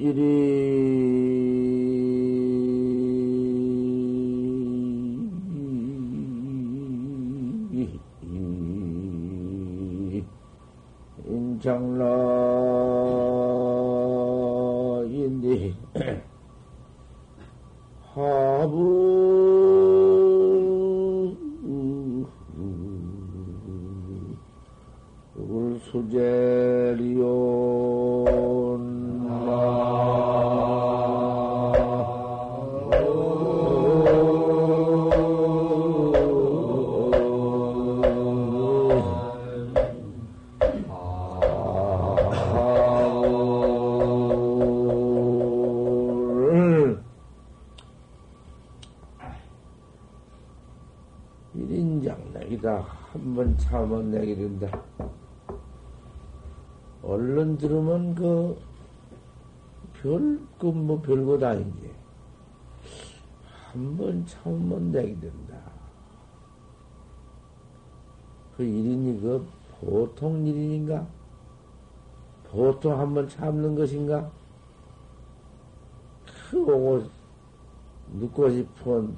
이리 인장라인데 하부 참으면 내게 된다. 얼른 들으면 그, 별, 그, 뭐, 별것 아닌지. 한번 참으면 내게 된다. 그 일인이 그 보통 일인인가? 보통 한번 참는 것인가? 그 오고 눕고 싶은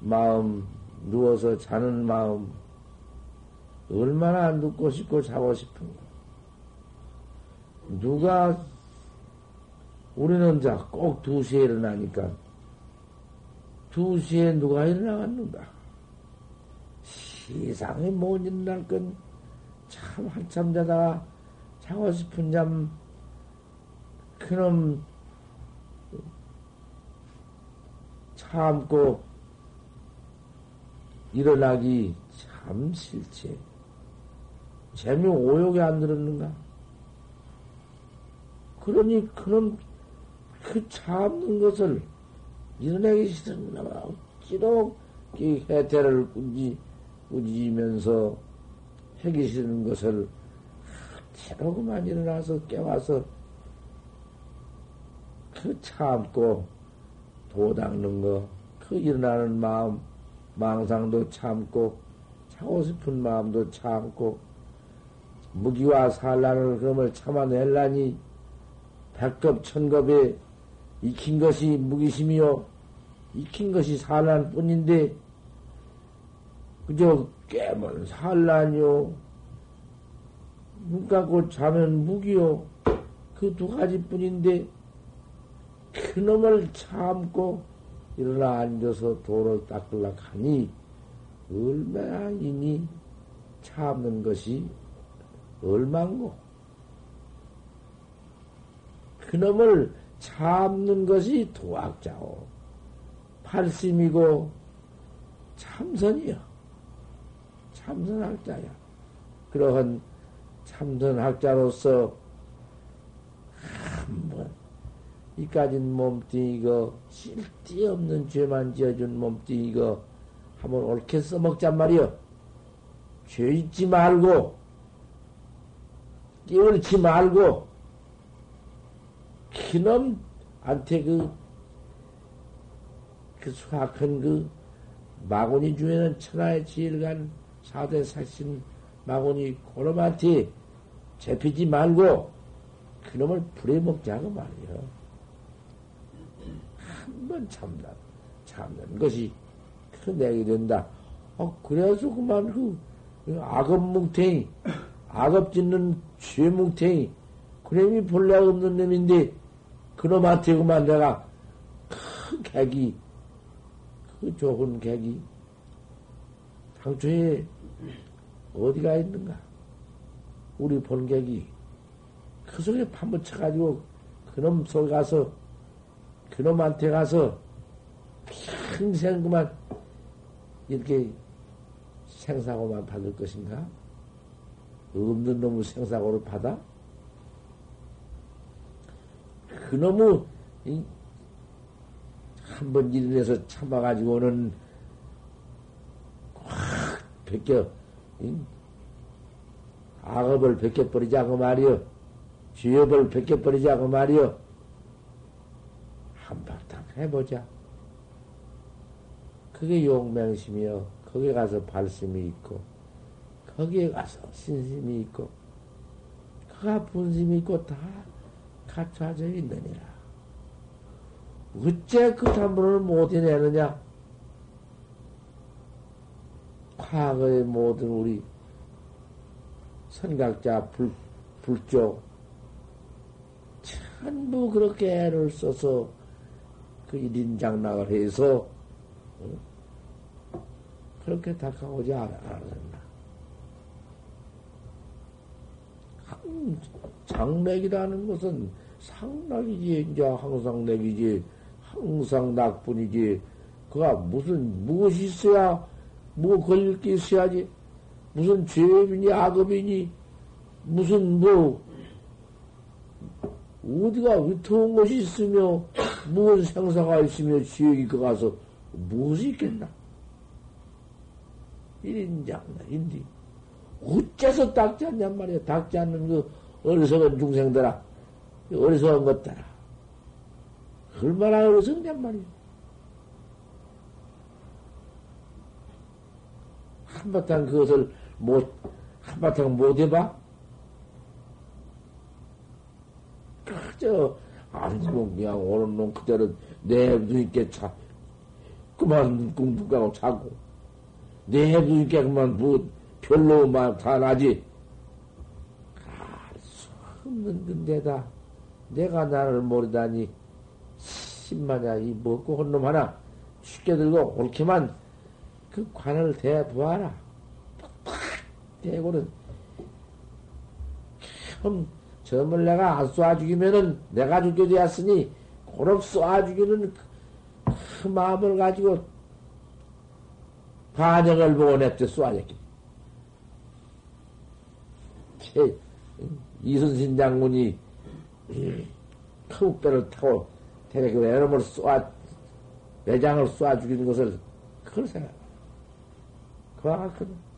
마음, 누워서 자는 마음, 얼마나 눕고 싶고 자고 싶은가? 누가, 우리는 자, 꼭 2시에 일어나니까, 2시에 누가 일어나갔는가? 세상에 못 일어날 건, 참 한참 자다가 자고 싶은 잠, 그놈, 참고, 일어나기 참 싫지. 재미 오욕이 안 들었는가? 그러니 그런 그 참는 것을 일어나기 싫은 놈아 억지로 이 해태를 꾸지, 꾸지면서 하기 싫은 것을 억지로 그만 일어나서 깨워서 그 참고 도 닦는 거, 그 일어나는 마음, 망상도 참고, 차고 싶은 마음도 참고, 무기와 산란을 그럼을 참아낼라니, 백급 천급에 익힌 것이 무기심이요, 익힌 것이 산란 뿐인데, 그저 깨면 산란이요, 눈 감고 자면 무기요, 그 두 가지 뿐인데, 그놈을 참고 일어나 앉아서 도를 닦으려 하니 얼마나 이니 참는 것이 얼만고? 그놈을 참는 것이 도학자오. 팔심이고 참선이요 참선학자야. 그러한 참선학자로서 한번 이까진 몸뚱이 이거 쓸데없는 죄만 지어준 몸뚱이 이거 한번 옳게 써먹잔 말이여. 죄 잊지 말고 깨울지 말고 그놈한테 그, 그 수학한 그 마구니 중에는 천하의 지일간 사대 사신 마구니 그놈한테 잡히지 말고 그놈을 부려먹자고 말이여. 한번 참는, 참는 것이 그 내게 된다. 어, 그래서 그만 그, 그 악업 뭉탱이, 악업 짓는 죄 뭉탱이, 그놈이 본래 없는 놈인데, 그놈한테 그만 내가 큰 객이, 그 좋은 객이, 당초에 어디가 있는가? 우리 본객이 그 속에 파묻혀가지고 그놈 속에 가서 그놈한테 가서 평생 그만 이렇게 생사고만 받을 것인가? 없는 놈의 생사고를 받아? 그놈의 한 번 일어나서 참아가지고는 확 벗겨, 악업을 벗겨버리자고 말이여. 죄업을 벗겨버리자고 말이여. 한바탕 해보자. 그게 용맹심이요. 거기에 가서 발심이 있고, 거기에 가서 신심이 있고, 그가 분심이 있고, 다 갖춰져 있느니라. 어째 그 탐문을 못 해내느냐? 과거의 모든 우리 선각자 불, 불조 전부 그렇게 애를 써서 그 일인 장락을 해서 어? 그렇게 닦아오지 않았나. 장맥이라는 것은 상락이지, 이제 항상 맥이지, 항상 낙뿐이지. 그가 무슨, 무엇이 있어야, 뭐 걸릴 게 있어야지. 무슨 죄업이니, 악업이니, 무슨 뭐, 어디가 위태운 것이 있으며, 무슨 생사가 있으며, 지역이 그 가서 무엇이 있겠나? 일인장인디. 어째서 닦지 않냔 말이야. 닦지 않는 그 어리석은 중생들아. 어리석은 것들아. 얼마나 어리석냔 말이야. 한바탕 그것을 못, 한바탕 못 해봐? 그저, 아니고 그냥 오는 놈 그대로 내 눈있게 차, 그만 꿈꾸고 자고, 내 눈있게 그만 뭐, 별로 막다 나지. 알수 없는 근데다. 내가 나를 모르다니, 십만야, 이 먹고 혼놈 하나 쉽게 들고 옳게만 그 관을 대보아라. 팍팍 대고는 참 점을 내가 안 쏴 죽이면은 내가 죽게 되었으니 고럭 쏴 죽이는 그, 그 마음을 가지고 반영을 보고 냅둬 쏴야겠 이순신 장군이 큰배를 타고 대개 그 애놈을 쏴, 매장을 쏴 죽이는 것을 그걸 생각해. 그와 같거든.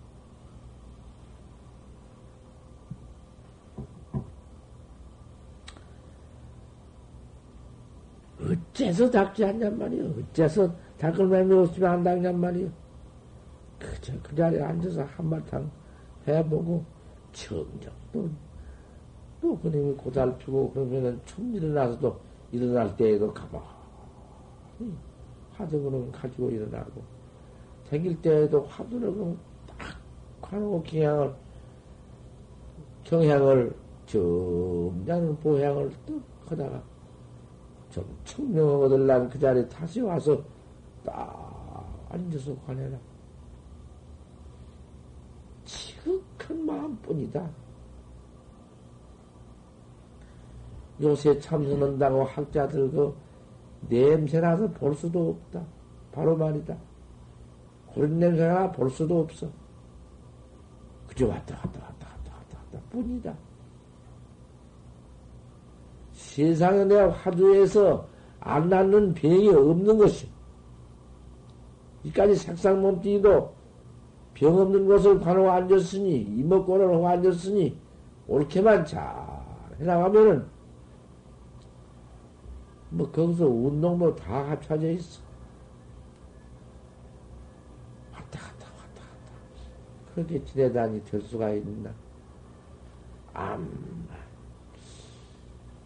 어째서 닦지 않냔 말이요. 어째서 닦을 맘이 없으면 안 닦냔 말이요. 그저 그 자리에 앉아서 한바탕 해보고 정정 또, 또 그놈이 고달피고 그러면은 춤 일어나서도 일어날 때에도 가만히 화두그는 가지고 일어나고 생길 때에도 화두를 딱 가놓고 경향을 경향을 점잖은 보향을 뚝 하다가 좀 청명을 얻으려면 그 자리에 다시 와서 딱 앉아서 관해라. 지극한 마음뿐이다. 요새 참선한다고 학자들 그 냄새나서 볼 수도 없다. 바로 말이다. 그런 냄새나 볼 수도 없어. 그저 왔다 갔다 왔다 갔다 왔다 갔다 뿐이다. 세상에 내 화두에서 안 낫는 병이 없는 것이. 이까지 색상 몸뚱이도 병 없는 곳을 관하고 앉았으니, 이목고를 하고 앉았으니, 옳게만 잘 해나가면은 뭐 거기서 운동도 다 합쳐져 있어. 왔다 갔다 왔다 갔다. 그렇게 지내다니 될 수가 있나? 암,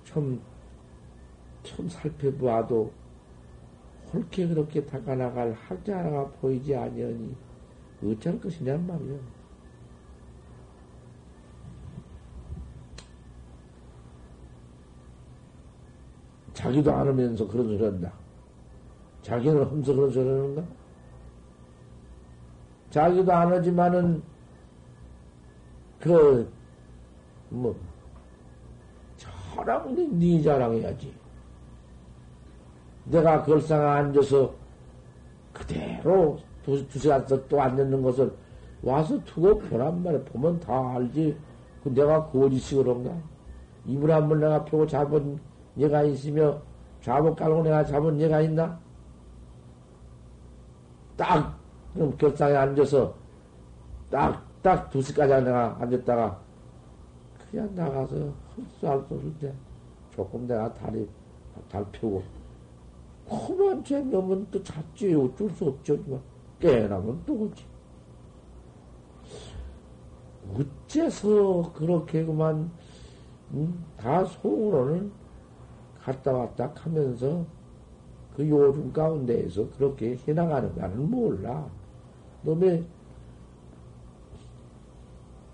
좀, 좀 살펴보아도 홀게 그렇게 닦아나갈 학자 하나가 보이지 아니하니 어쩔 것이냔 말이야. 자기도 안 하면서 그런 소리 한다. 자기는 하면서 그런 소리 하는가? 자기도 안 하지만은, 그, 뭐, 자랑인데 네 자랑해야지. 내가 걸상에 앉아서 그대로 두, 두세 앉아서 또 앉는 것을 와서 두고 보란 말이야. 보면 다 알지. 그 내가 거짓이 그런가? 이불 한 번 내가 펴고 잡은 얘가 있으며 좌목 깔고 내가 잡은 얘가 있나? 딱 그럼 결상에 앉아서 딱 딱 두 시까지 내가 앉았다가 그냥 나가서 흡수할 소리인데 조금 내가 다리 달 펴고 그만 죄 넘으면 또 잤지 어쩔 수 없죠 뭐또 오지 어째서 그렇게 그만 음, 다 속으로는 갔다 왔다 하면서 그 요즘 가운데에서 그렇게 해나가는 가는 몰라. 놈의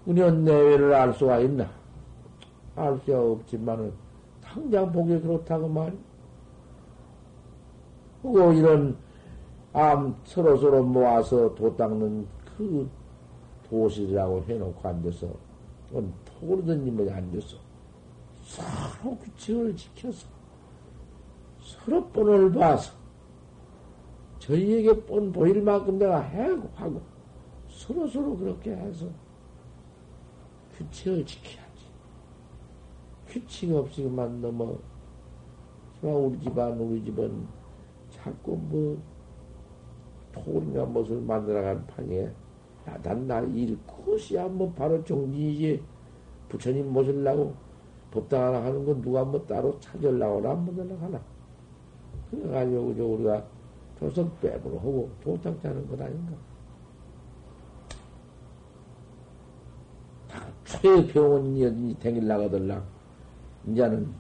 운연 내외를 알 수가 있나? 알 수가 없지만은 당장 보기 그렇다고 말이. 그리고 이런 암 서로 서로 모아서 도 닦는 그 도시라고 해놓고 앉아서 토그르든님이 앉아서 서로 규칙을 지켜서 서로 뻔을 봐서 저희에게 뻔 보일 만큼 내가 해고 하고 서로 서로 그렇게 해서 규칙을 지켜야지. 규칙 없이 그만 넘어. 우리 집안, 우리 집은 자꾸 뭐, 토리나 무엇을 만들어간 판에 나단나 일, 그것이야 뭐 바로 정진이지. 부처님 모실라고 법당 하나 하는 건 누가 뭐 따로 찾으려고 한번 하나. 그래가지고 우리가 조석 빼으로 하고 도착자는 것 아닌가. 최병원이 댕길 나가들랑 이제는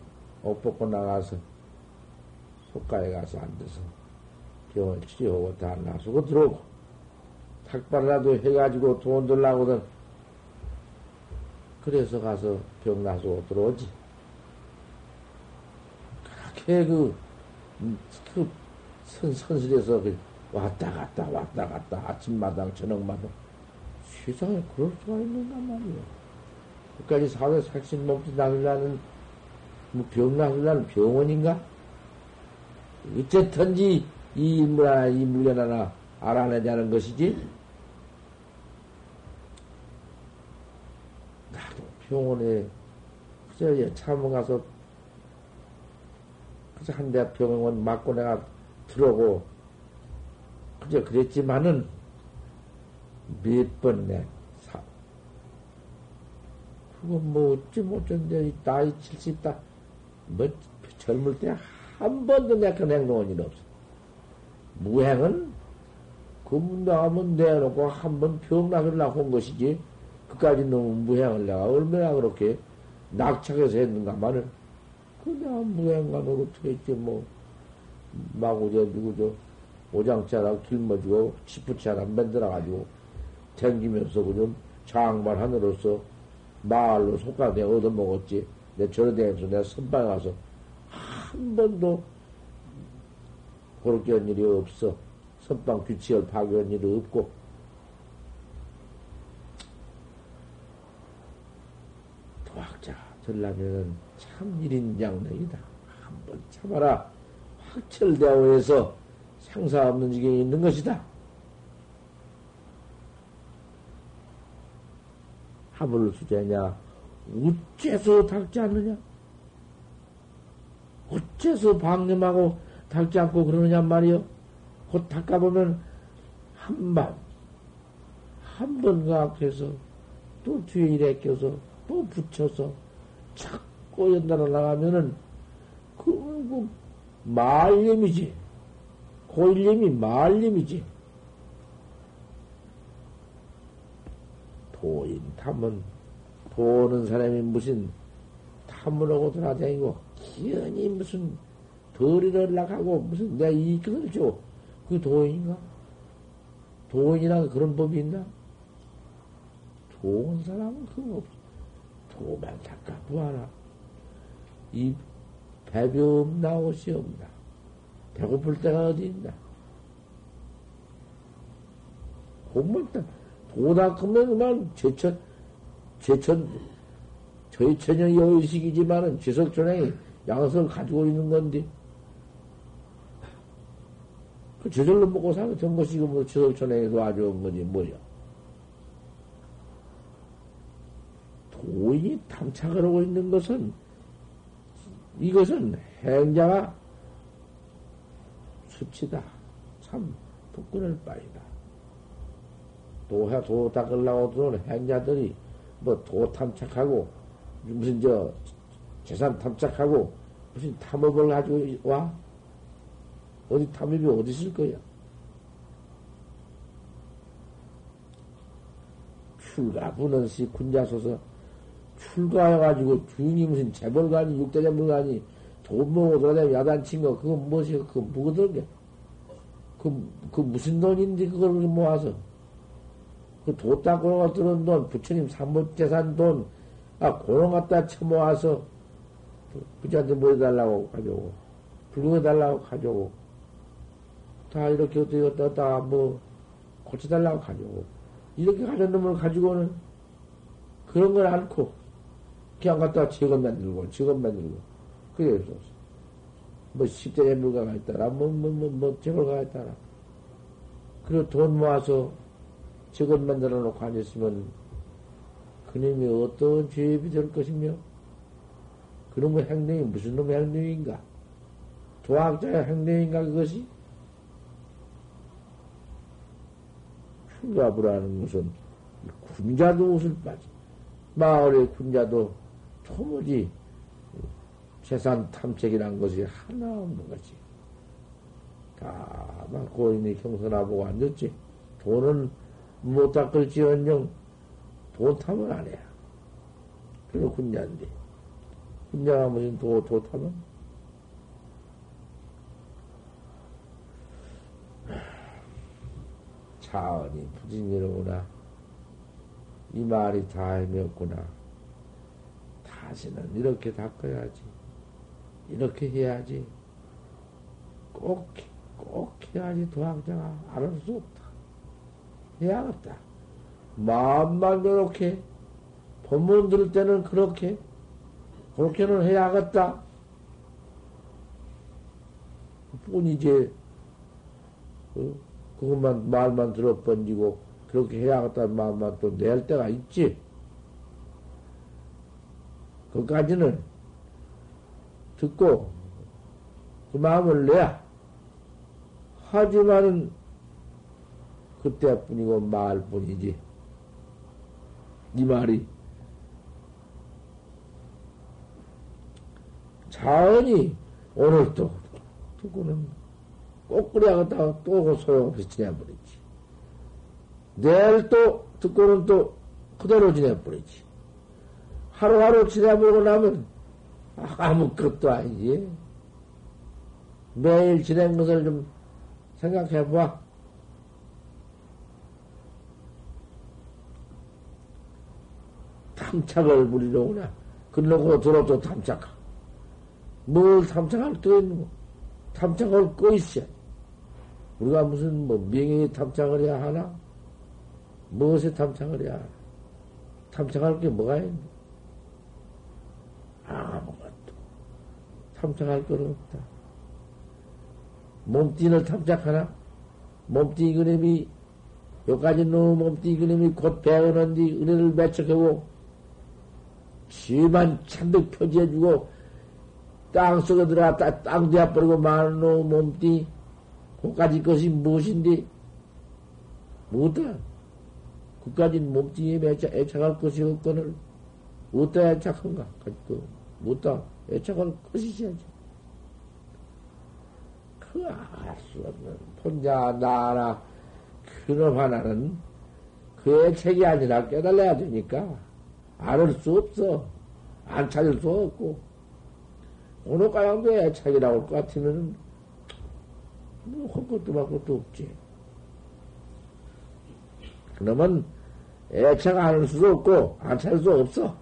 옷 벗고 나가서 속가에 가서 앉아서 병원 치료하고 다 나서고 들어오고 탁발이라도 해가지고 돈 들라고든 그래서 가서 병 나서고 들어오지. 그렇게 그, 음, 그 선, 선실에서 그 왔다 갔다 왔다 갔다 아침마당 저녁마당 세상에 그럴 수가 있는가 말이야. 끝까지 사회 색신 몸짓 나으려는, 뭐, 병 나으려는 병원인가? 어쨌든지, 이 인물 하나, 이 물건 하나 알아내자는 것이지. 나도 병원에, 그저 참원 가서, 그저 한 대 병원 맞고 내가 들어오고, 그저 그랬지만은, 몇 번 내, 그건 뭐 어찌 못했는데 나이 70다 뭐 젊을 때 한 번도 내가 그런 행동한 일 없어. 무행은 그 나하면 내놓고 한번 병나으려고 한 것이지 그까지 너무 무행을 내가 얼마나 그렇게 낙착해서 했는가만은 그 내가 무행관으로 어떻게 했지 뭐 마구 저 누구 저 오장차라고 길머지고 치푸차라 만들어가지고 댕기면서 그좀 장발 하늘로서 말로 속가 내가 얻어먹었지. 내 저러대면서 내가 선방에 가서 한 번도 그렇게 한 일이 없어. 선방 규칙을 파괴한 일이 없고. 도학자 전라면은 참 일인장능이다. 한번 참아라. 확철대오해서 상사 없는 지경이 있는 것이다. 하물 수제냐? 어째서 닦지 않느냐? 어째서 방념하고 닦지 않고 그러느냐 말이요? 곧 닦아보면 한 번, 한 번 가악해서 또 뒤에 일에 껴서 또 붙여서 자꾸 연달아 나가면은 그, 그 말념이지. 고일념이 말념이지. 도인 탐은 보는 사람이 무슨 탐문하고 돌아다니고 기연이 무슨 덜이를 나가고 무슨 내 이익을 줘. 그 도인인가? 도인이라 그런 법이 있나? 좋은 사람은 그거 없어. 도만 닦아 부하라. 이 배비 없나 옷이 없나? 배고플 때가 어디 있나? 때 도닦으면 그만 제천, 제천, 저희 천연이 의식이지만은 지석천행이 양석을 가지고 있는 건데, 그 저절로 먹고 사는 전 것이 뭐 지석천행이 도와준 거지, 뭐야. 도인이 탐착을 하고 있는 것은, 이것은 행자가 수치다. 참 부끄러울 바이다. 도해, 도 닦으려고 들어오는 행자들이 뭐 도 탐착하고, 무슨 저 재산 탐착하고, 무슨 탐업을 가지고 와? 어디 탐업이 어디 있을 거야? 출가 부는시 군자소서 출가해가지고 주인이 무슨 재벌관이 육대재벌관이 돈 모으고 돌아다니면 야단친 거, 그거 무엇이, 그거 뭐거든, 게. 그, 그 무슨 돈인데, 그걸 모아서. 그 도닦고 들은 돈, 부처님 삼무재산 돈, 아, 고런 갖다 쳐모아서, 부자한테 뭐 해달라고 가져오고, 불공해달라고 가져오고, 다 이렇게 어떻게 어다 뭐, 고쳐달라고 가져오고, 이렇게 가져온 놈을 가지고는 그런 걸 않고, 그냥 갖다 직업 만들고, 직업 만들고, 그게 없어. 뭐, 십대에 물가가 있다라, 뭐, 뭐, 뭐, 뭐, 재벌가가 있다라. 그리고 돈 모아서 직업 만들어 놓고 앉았으면, 그놈이 어떤 죄업이 될 것이며, 그놈의 행동이 무슨 놈의 행동인가? 도학자의 행동인가, 그것이? 흉가부라는 것은 군자도 옷을 빠지. 마을의 군자도 토무지 재산 탐색이란 것이 하나 없는 거지. 다만 고인이 경선하고 앉았지. 돈은 못 닦을지언정 돈 탐은 안 해야. 그리고 군자인데. 군자가 무슨 도, 도 탐은? 차원이 부진이로구나. 이 말이 다 헤매었구나. 다시는 이렇게 닦아야지. 이렇게 해야지. 꼭, 꼭 해야지 도학자가 안 할 수 없다. 해야겠다. 마음만 그렇게, 법문 들을 때는 그렇게, 그렇게는 해야겠다. 뿐이지, 어? 그것만, 말만 들어 번지고, 그렇게 해야겠다는 마음만 또 낼 때가 있지. 그까지는 듣고 그 마음을 내야. 하지만은 그때뿐이고 말뿐이지. 이 말이 자연히 오늘 또 듣고는 꼭 그래야겠다 또 소용없이 지내버리지. 내일 또 듣고는 또 그대로 지내버리지. 하루하루 지내버리고 나면 아무것도 아니지. 매일 지낸 것을 좀 생각해 봐. 탐착을 부리려구나. 그러고 들어도 탐착하. 뭘 탐착할 거 있는 거? 탐착할 거 있어. 우리가 무슨 뭐 명예 탐착을 해야 하나? 무엇에 탐착을 해야 하나? 탐착할 게 뭐가 있는 아무것도 탐착할 건 없다. 몸뚱이를 탐착하나? 몸뚱이 그림이 여기까지 놓은 몸뚱이 그림이 곧 배우는 뒤 은혜를 맺혀가고 지만 잔뜩 표지해주고 땅 속에 들어갔다 땅 뒤아버리고 마는 놈 몸뚱이 그까지 것이 무엇인데 뭐다 그까지 몸뚱이에 애착할 것이 없거늘 어디다 애착한가 그 못다 애착할 것이셔야지. 그알수 없는 혼자 나나 그놈 하나는 그 애착이 아니라 깨달아야 되니까 알 수 없어. 안 찾을 수 없고. 오늘 가양도 애착이 나올 것 같으면 뭐 할 것도 말 것도 없지. 그러면 애착 안 할 수도 없고 안 찾을 수 없어.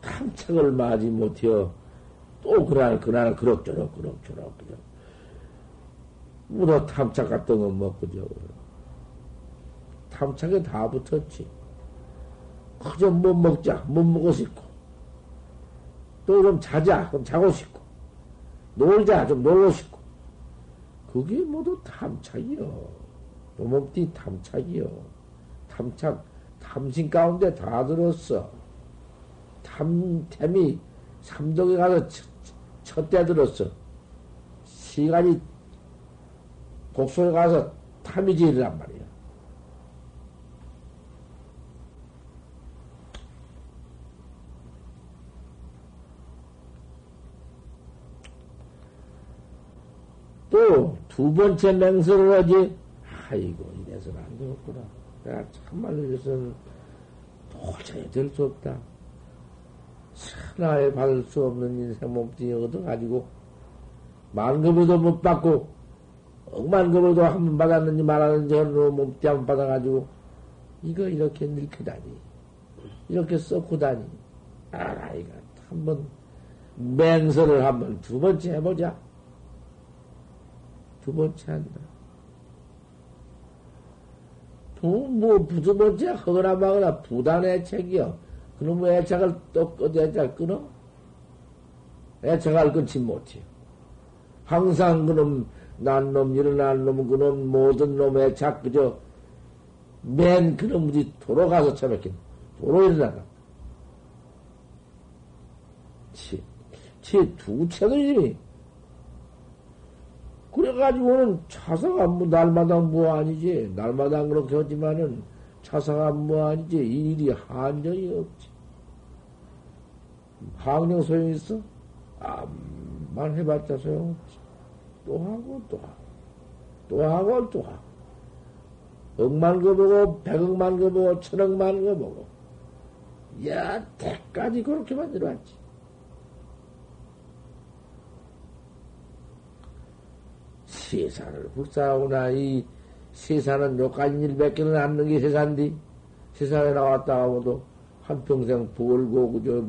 탐착을 마지 못해요. 또 그날, 그날, 그럭저럭, 그럭저럭, 그저. 무더 탐착 같은 건 뭐, 그저. 탐착에 다 붙었지. 그저 못 먹자, 못 먹고 싶고. 또좀 자자, 그럼 자고 싶고. 놀자, 좀 놀고 싶고. 그게 모두 탐착이요. 도목띠 탐착이요. 탐착, 탐심 가운데 다 들었어. 탐, 템이 삼동에 가서 첫때 들었어. 시간이 독소에 가서 탐이지이란 말이야. 또 두 번째 맹설을 하지. 아이고 이래서는 안 되겠구나. 내가 참말로 이래서는 도저히 될 수 없다. 천하에 받을 수 없는 인생 몸뚱이 얻어가지고, 만급에도 못 받고, 억만급에도 한 번 받았는지 말았는지 하는 몸뚱이 한 번 받아가지고, 이거 이렇게 늙히다니. 이렇게 썩고 다니. 아, 이거 한 번, 맹설을 한번 두 번째 해보자. 두 번째 한다. 뭐, 두 번째 하거나 마거나 부단의 책이요. 그놈의 애착을 또 꺼져 애착 끊어? 애착을 끊지 못해요. 항상 그놈, 난 놈, 일어난 놈, 그놈, 모든 놈의 애착, 그저, 맨 그놈들이 도로 가서 처박힌, 도로 일어나가. 치, 치두 책을 그래 가지고는 차사가 뭐 날마다 뭐 아니지. 날마다 그렇게 하지만은 차사가 뭐 아니지. 이 일이 한정이 없지. 항령 소용 있어? 암만 해봤자 소용없지. 또 하고 또 하고 또 하고 또 하고 억만 거 보고 백억만 거 보고 천억만 거 보고 야 대까지 그렇게 만들어왔지. 세상을 불사하구나. 이 세상은 요까지 일밖에는 않는 게 세상디. 세상에 나왔다 하고도 한평생 벌고, 그저,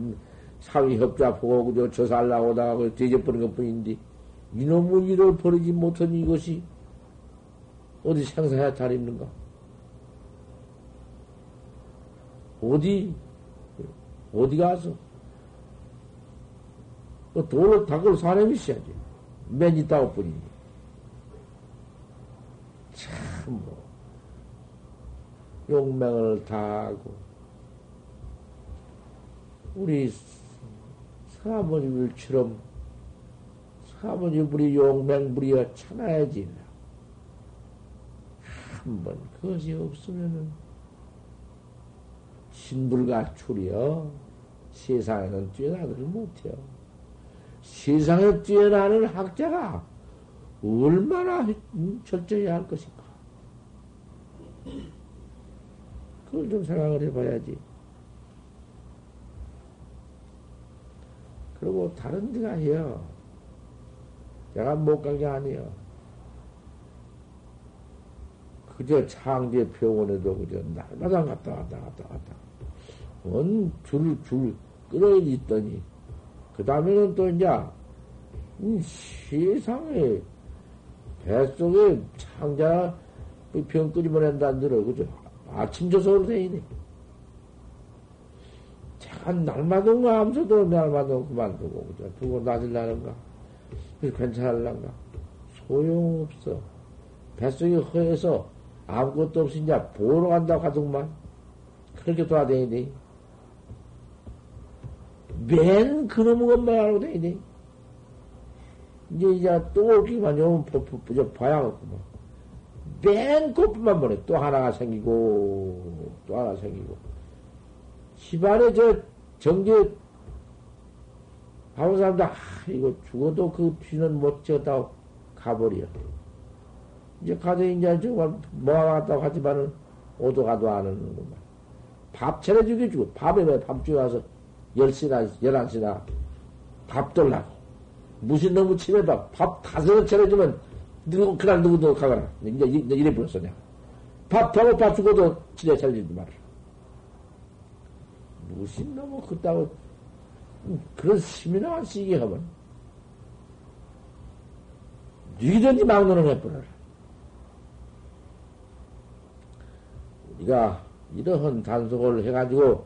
사위협자 보고, 그저, 저 살라고다 하고 뒤져버린 것 뿐인데, 이놈의 일을 버리지 못한 이것이 어디 생사에 달있는가? 어디, 어디 가서? 그 돈을 닦을 사람이 있어야지. 맨 있다고 뿐이니. 참, 뭐, 용맹을 다하고, 우리 사모님들처럼 사모님 우리 용맹 부리어 참아야지. 한 번 그것이 없으면은 신불가 출이여 세상에는 뛰어나들 못해요. 세상에 뛰어나는 학자가 얼마나 철저히 할 것인가. 그걸 좀 생각을 해봐야지. 그리고 다른 데가 해요. 내가 못 간 게 아니에요. 그저 창제 병원에도 그저 날마다 갔다 갔다 갔다 갔다. 원 줄, 줄, 끌어 있더니, 그 다음에는 또 이제, 세상에 뱃속에 창자 병 끓이면 한다는 들어, 그죠? 아침 조석으로 되어있네. 참, 날마다 하면서도 날마다 그만두고, 그죠? 두고 놔질라는가? 괜찮을란가? 소용없어. 뱃속이 허해서 아무것도 없이 이제 보러 간다고 하더만. 그렇게 돌아다니니. 맨 그놈의 것만 알고 다니니. 이제, 이제 또 오기만 요, 봐야겠구만. 맨 그것만 보내. 또 하나가 생기고, 또 하나 생기고. 집안에 저 정제, 하는 사람들, 아, 이거 죽어도 그 피는 못 지었다 가버려. 이제 가서 이제 정말 모아갔다고 하지만은 오도 가도 안 하는구만. 밥 차려주기 주고, 밥에 왜 밤중에 와서 10시나, 11시나 밥 돌라고. 무슨 너무 집에 밥, 밥 다섯 차려주면 누구, 그날 누구도 가거라. 이제, 이제 이래 불렀어, 내가. 밥, 배고파 죽어도 집에 차려주지 말아. 무슨 너무 그따고, 그런 시민한 시기 하면, 니든지 막노는 해버려라. 우리가 이러한 단속을 해가지고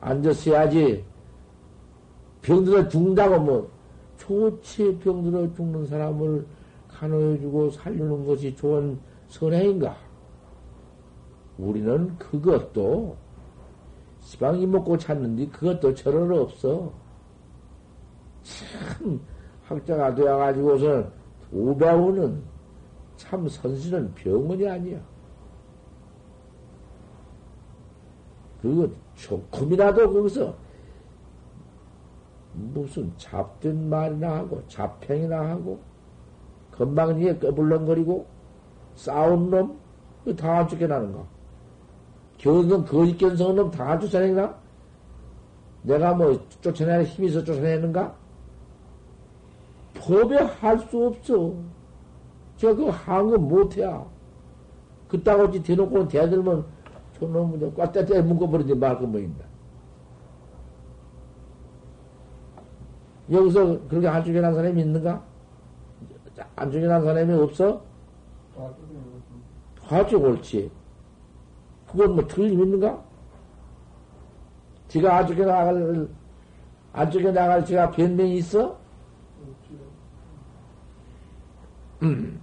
앉았어야지. 병들어 죽는다고 뭐, 좋지 병들어 죽는 사람을 간호해주고 살리는 것이 좋은 선행인가? 우리는 그것도 지방이 먹고 찾는데 그것도 저럴 없어. 참 학자가 되어가지고서는 우배우는 참 선실은 병원이 아니야. 그거 조금이라도 거기서 무슨 잡된 말이나 하고 잡팽이나 하고 건방지게 꺼불렁거리고 싸운 놈? 다 죽게 나는가? 겨우는 거짓 견성한 놈다 쫓아내나? 내가 뭐 쫓아내는 힘이 있어 쫓아내는가? 법에 할 수 없어. 제가 그거 한거 못해야. 그따구지 대놓고 대들면 저놈은 꽉따뜻 묶어버리지 말고 뭐 있나. 여기서 그렇게 한쪽에 난 사람이 있는가? 안쪽에 난 사람이 없어? 하죠, 옳지. 그건 뭐 틀림 있는가? 지가 안쪽에 나갈, 안쪽에 나갈 지가 변명이 있어? 음.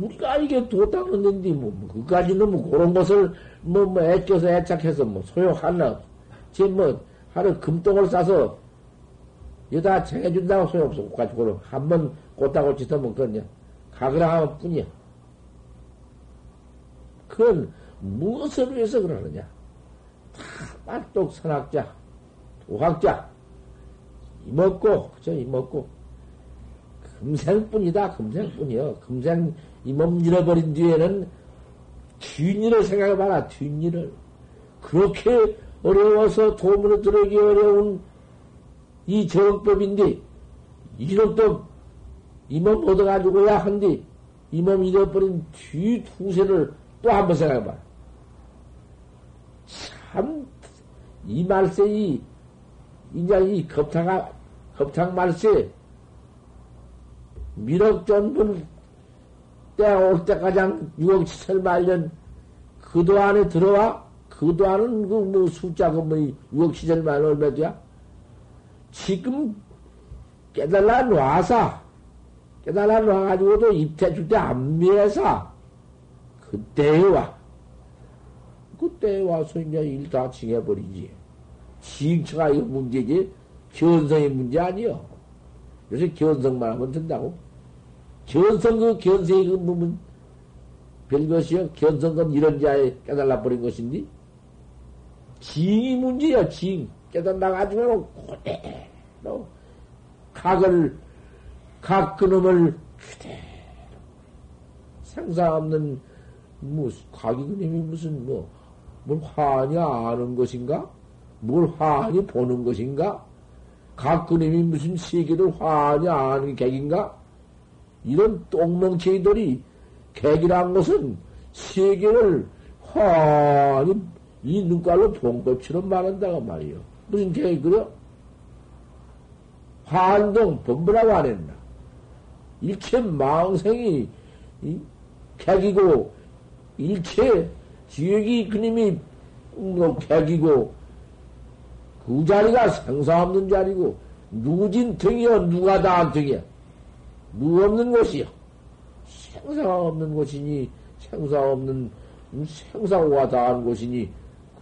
우리가 이게 도 닦는데, 뭐, 뭐, 그까지는 뭐, 그런 것을, 뭐, 뭐, 애껴서 애착해서, 뭐, 소용하나. 제 뭐, 하루 금똥을 싸서, 여다 챙겨준다고 소용없어. 그까지 그럼. 한번 꽃다고 짓으면 그냥, 가그라 하면 뿐이야. 그건 무엇을 위해서 그러느냐? 다 말뚝 선학자, 도학자, 이먹고, 그죠? 이먹고. 금생뿐이다, 금생뿐이요. 금생 이 몸 잃어버린 뒤에는 뒷일을 생각해봐라, 뒷일을. 그렇게 어려워서 도문에 들어오기 어려운 이 정법인데, 이놈도 이몸 얻어가지고야 한디, 이 몸 잃어버린 뒤 투세를 또 한 번 생각해봐. 참, 이 말세, 이, 이제 이 겁탕아, 겁탕 말세, 미륵 전분 때올 때까지 한 6억 7천 말년 그도 안에 들어와? 그도 안은 그뭐 숫자가 뭐 6억 7천 말 얼마 돼야? 지금 깨달아 놔서 깨달아 놔가지고도 입태줄 때 안 미해서 그때에 와. 그때에 와서 이제 일 다 징해버리지. 징처가 이거 문제지. 견성이 문제 아니요. 요새 견성만 하면 된다고. 견성 그 견성이 그 부분 별것이요. 견성은 이런 자에 깨달아 버린 것인데 징이 문제야. 징 깨달아 가지고 그대로 각을 각 그놈을 그대로 생사 없는 무슨 각이 그놈이 무슨 뭐뭘 환히 아는 것인가? 뭘 환히 보는 것인가? 각 그놈이 무슨 세계를 환히 아는 객인가? 이런 똥멍청이들이 객이란 것은 세계를 환히 이 눈깔로 본 것처럼 말한다고 말이요. 무슨 객이 그래? 환동 범부라고 안 했나? 일체 망생이 객이고 일체 지역이 그님이 뭐 객이고 그 자리가 생사 없는 자리고 누진 등이여 누가 다한 등이야 무 없는 곳이요. 생사 없는 곳이니, 생사 없는, 생사와 다한 곳이니,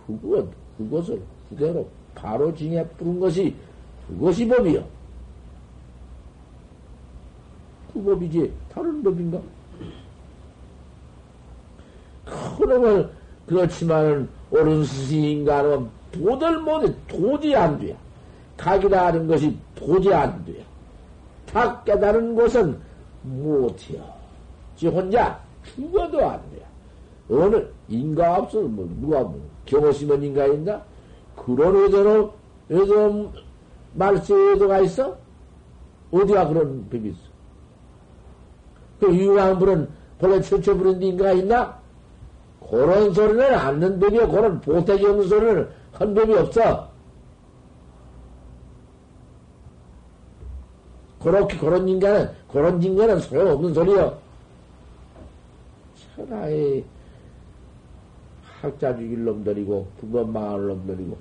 그것, 그것을 그대로 바로 징해 뿌린 것이, 그것이 법이요. 그 법이지, 다른 법인가? 그놈을, 그렇지만은, 옳은 스승인가는 도들 못해, 도저히 안 돼. 각이라 하는 것이 도저히 안 돼. 다 깨달은 것은 못해요. 지 혼자 죽어도 안 돼요. 어느 인가 없어 뭐 누가 뭐 경호심은 인가 있나? 그런 의도로 의도 말세 의도가 있어? 어디가 그런 법이 있어? 그 유황불은 본래 최초 부른 인가가 있나? 그런 소리는 않는 법이요. 그런 보태기 없는 소리는 한 법이 없어. 그렇게 그런 인간은 그런 인간은 소용없는 소리요. 천하의 학자 죽일 놈들이고 부모 망할 놈들이고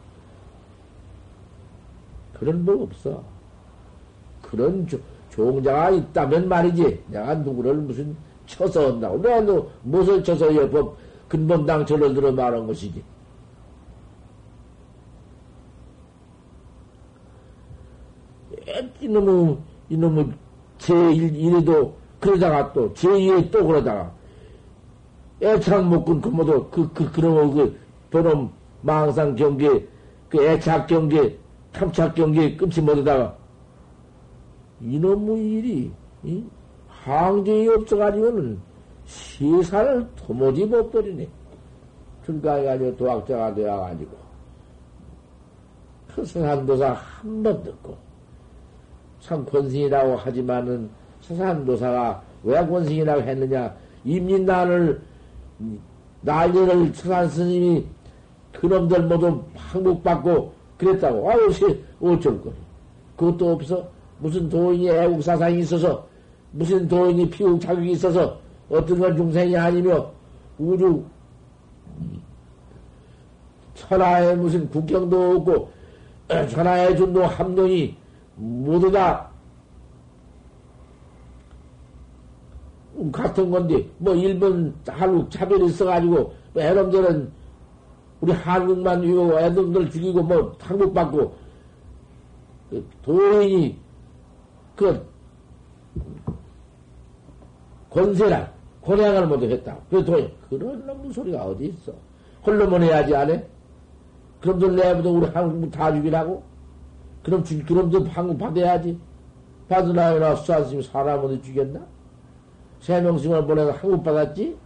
그런 법 없어. 그런 조, 종자가 있다면 말이지. 내가 누구를 무슨 쳐서 한다고. 내가 너 무엇을 쳐서 여법 근본당 절을 들어 말한 것이지. 이놈의 이놈의 제1, 이래도 그러다가 또 제2에 또 그러다가 애착 못끈 그 모두 그, 그, 그놈의 그 도놈 망상 경계 그 애착 경계 탐착 경계 끊지 못하다가 이놈의 일이 이? 항쟁이 없어가지고는 세상을 도무지 못 버리네. 불가해가지고 도학자가 되어가지고 그 서산도사 한 번 듣고, 참 권승이라고 하지만은 서산도사가 왜 권승이라고 했느냐? 임진난을, 난리를 서산 스님이 그놈들 모두 항복받고 그랬다고. 아유, 어쩔 거야. 그것도 없어? 무슨 도인이 애국사상이 있어서, 무슨 도인이 피국 자격이 있어서, 어떤 건 중생이 아니며, 우주, 천하에 무슨 국경도 없고, 천하의 준도 함론이 모두 다 같은 건데, 뭐, 일본, 한국 차별이 있어가지고, 뭐 애놈들은 우리 한국만 이고 애놈들 죽이고, 뭐, 한국 받고, 그 도인이, 그, 권세랑, 권양을 모두 했다. 그 도인, 그런 놈 소리가 어디 있어? 홀로만 해야지, 안 해? 그럼들 내부터 우리 한국 다 죽이라고? 그럼 주, 그럼들 한국 받아야지. 받으나요나 수아스님 사람 어디 죽였나? 세 명씩을 보내서 한국 받았지?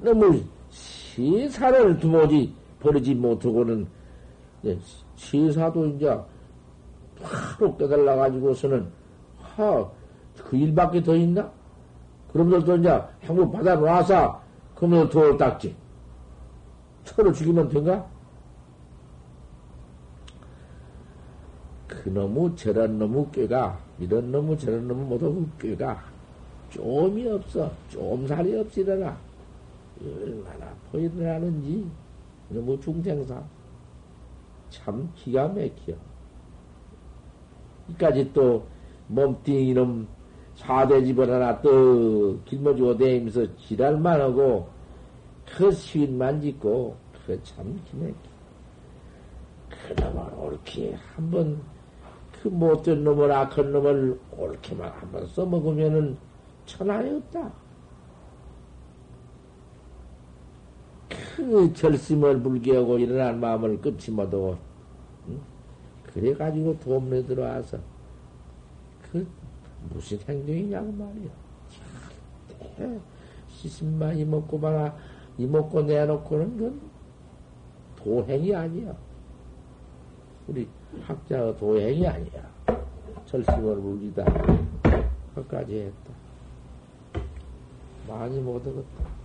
너무 시사를 두고지 버리지 못하고는 네, 시사도 이제 하루 깨달아 가지고서는 하, 그 일밖에 더 있나? 그럼들도 이제 한국 받아 놔서 그러면 돌을 닦지. 서로 죽이면 된가? 그놈의 저런 놈의 꾀가, 이런 놈의 저런 놈의 모두 꾀가 좀이 없어. 좀살이 없이다가 얼마나 포인을 하는지, 너무 중생사. 참 기가 막혀. 이까지 또 몸뚱이 이놈 사대 집을 하나 또 길머지고 다니면서 지랄만 하고 그 시인만 짓고 그 참 기맥혀. 그놈을 옳게 한번 그 못된 놈을 악한 놈을 옳게만 한번 써먹으면은 천하에 없다. 그 절심을 불개하고 일어난 마음을 끊지 못하고 응? 그래가지고 도움에 들어와서 그 무슨 행동이냐고 말이야. 시신만 이먹고 봐라 이먹고 내놓고는 건 도행이 아니야. 우리 학자의 도행이 아니야. 절심을 울리다. 그까지 했다. 많이 못 얻었다.